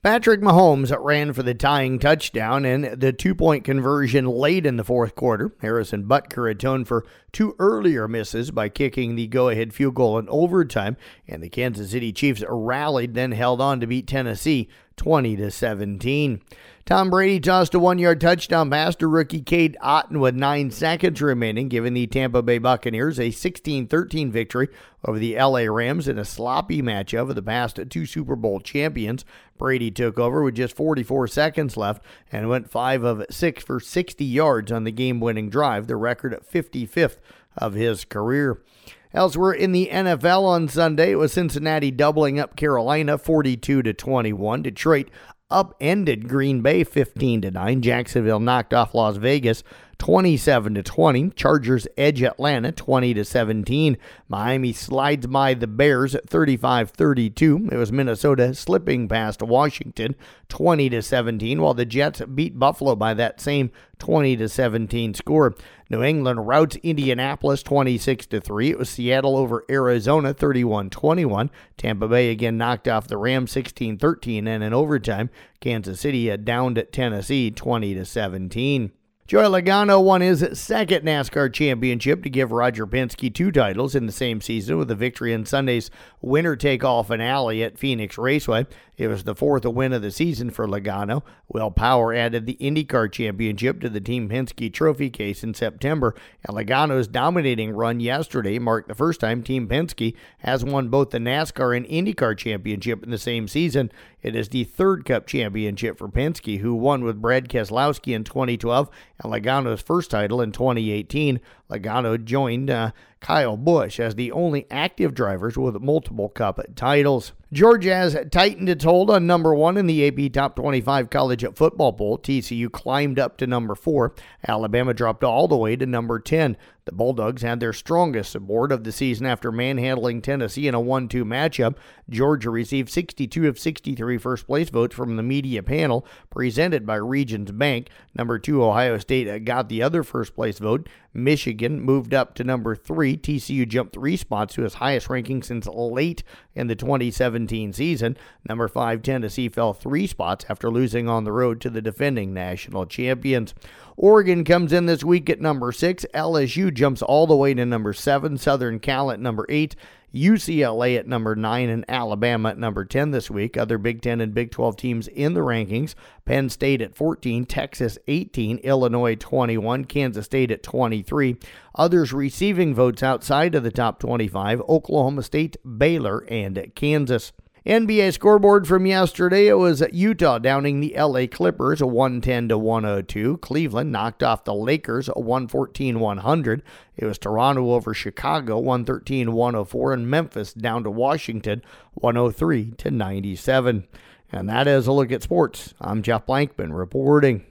Patrick Mahomes ran for the tying touchdown and the two point conversion late in the fourth quarter. Harrison Butker atoned for two earlier misses by kicking the go ahead field goal in overtime, and the Kansas City Chiefs rallied, then held on to beat Tennessee 20 to 17. Tom Brady tossed a one yard touchdown pass to rookie Cade Otton with nine seconds remaining, giving the Tampa Bay Buccaneers a 16 13 victory over the LA Rams in a sloppy matchup of the past two Super Bowl champions. Brady took over with just 44 seconds left and went 5 of 6 for 60 yards on the game winning drive, the record at 55th of his career. Elsewhere in the NFL on Sunday, it was Cincinnati doubling up Carolina 42 to 21. Detroit upended Green Bay 15 to 9. Jacksonville knocked off Las Vegas 27 to 20. Chargers edge Atlanta 20 to 17. Miami slides by the Bears 35-32. It was Minnesota slipping past Washington 20 to 17 while the Jets beat Buffalo by that same 20 to 17 score. New England routs Indianapolis 26 to 3. It was Seattle over Arizona 31-21. Tampa Bay again knocked off the Rams 16-13 and in overtime Kansas City downed at Tennessee 20 to 17. Joey Logano won his second NASCAR championship to give Roger Penske two titles in the same season with a victory in Sunday's winner take all finale at Phoenix Raceway. It was the fourth win of the season for Logano. Will Power added the IndyCar championship to the Team Penske trophy case in September, and Logano's dominating run yesterday marked the first time Team Penske has won both the NASCAR and IndyCar championship in the same season. It is the third Cup championship for Penske, who won with Brad Keselowski in 2012 and Logano's first title in 2018. Logano joined uh, Kyle Busch as the only active drivers with multiple Cup titles. Georgia has tightened its hold on number one in the AP Top 25 College Football Poll. TCU climbed up to number four. Alabama dropped all the way to number 10. The Bulldogs had their strongest support of the season after manhandling Tennessee in a 1 2 matchup. Georgia received 62 of 63 first place votes from the media panel presented by Regions Bank. Number two, Ohio State got the other first place vote. Michigan moved up to number three. TCU jumped three spots to its highest ranking since late in the 2017 season. Number five, Tennessee fell three spots after losing on the road to the defending national champions. Oregon comes in this week at number six. LSU jumps all the way to number seven. Southern Cal at number eight. UCLA at number 9 and Alabama at number 10 this week. Other Big 10 and Big 12 teams in the rankings Penn State at 14, Texas 18, Illinois 21, Kansas State at 23. Others receiving votes outside of the top 25 Oklahoma State, Baylor, and Kansas. NBA scoreboard from yesterday, it was Utah downing the LA Clippers 110 to 102. Cleveland knocked off the Lakers 114 100. It was Toronto over Chicago 113 104 and Memphis down to Washington 103 to 97. And that is a look at sports. I'm Jeff Blankman reporting.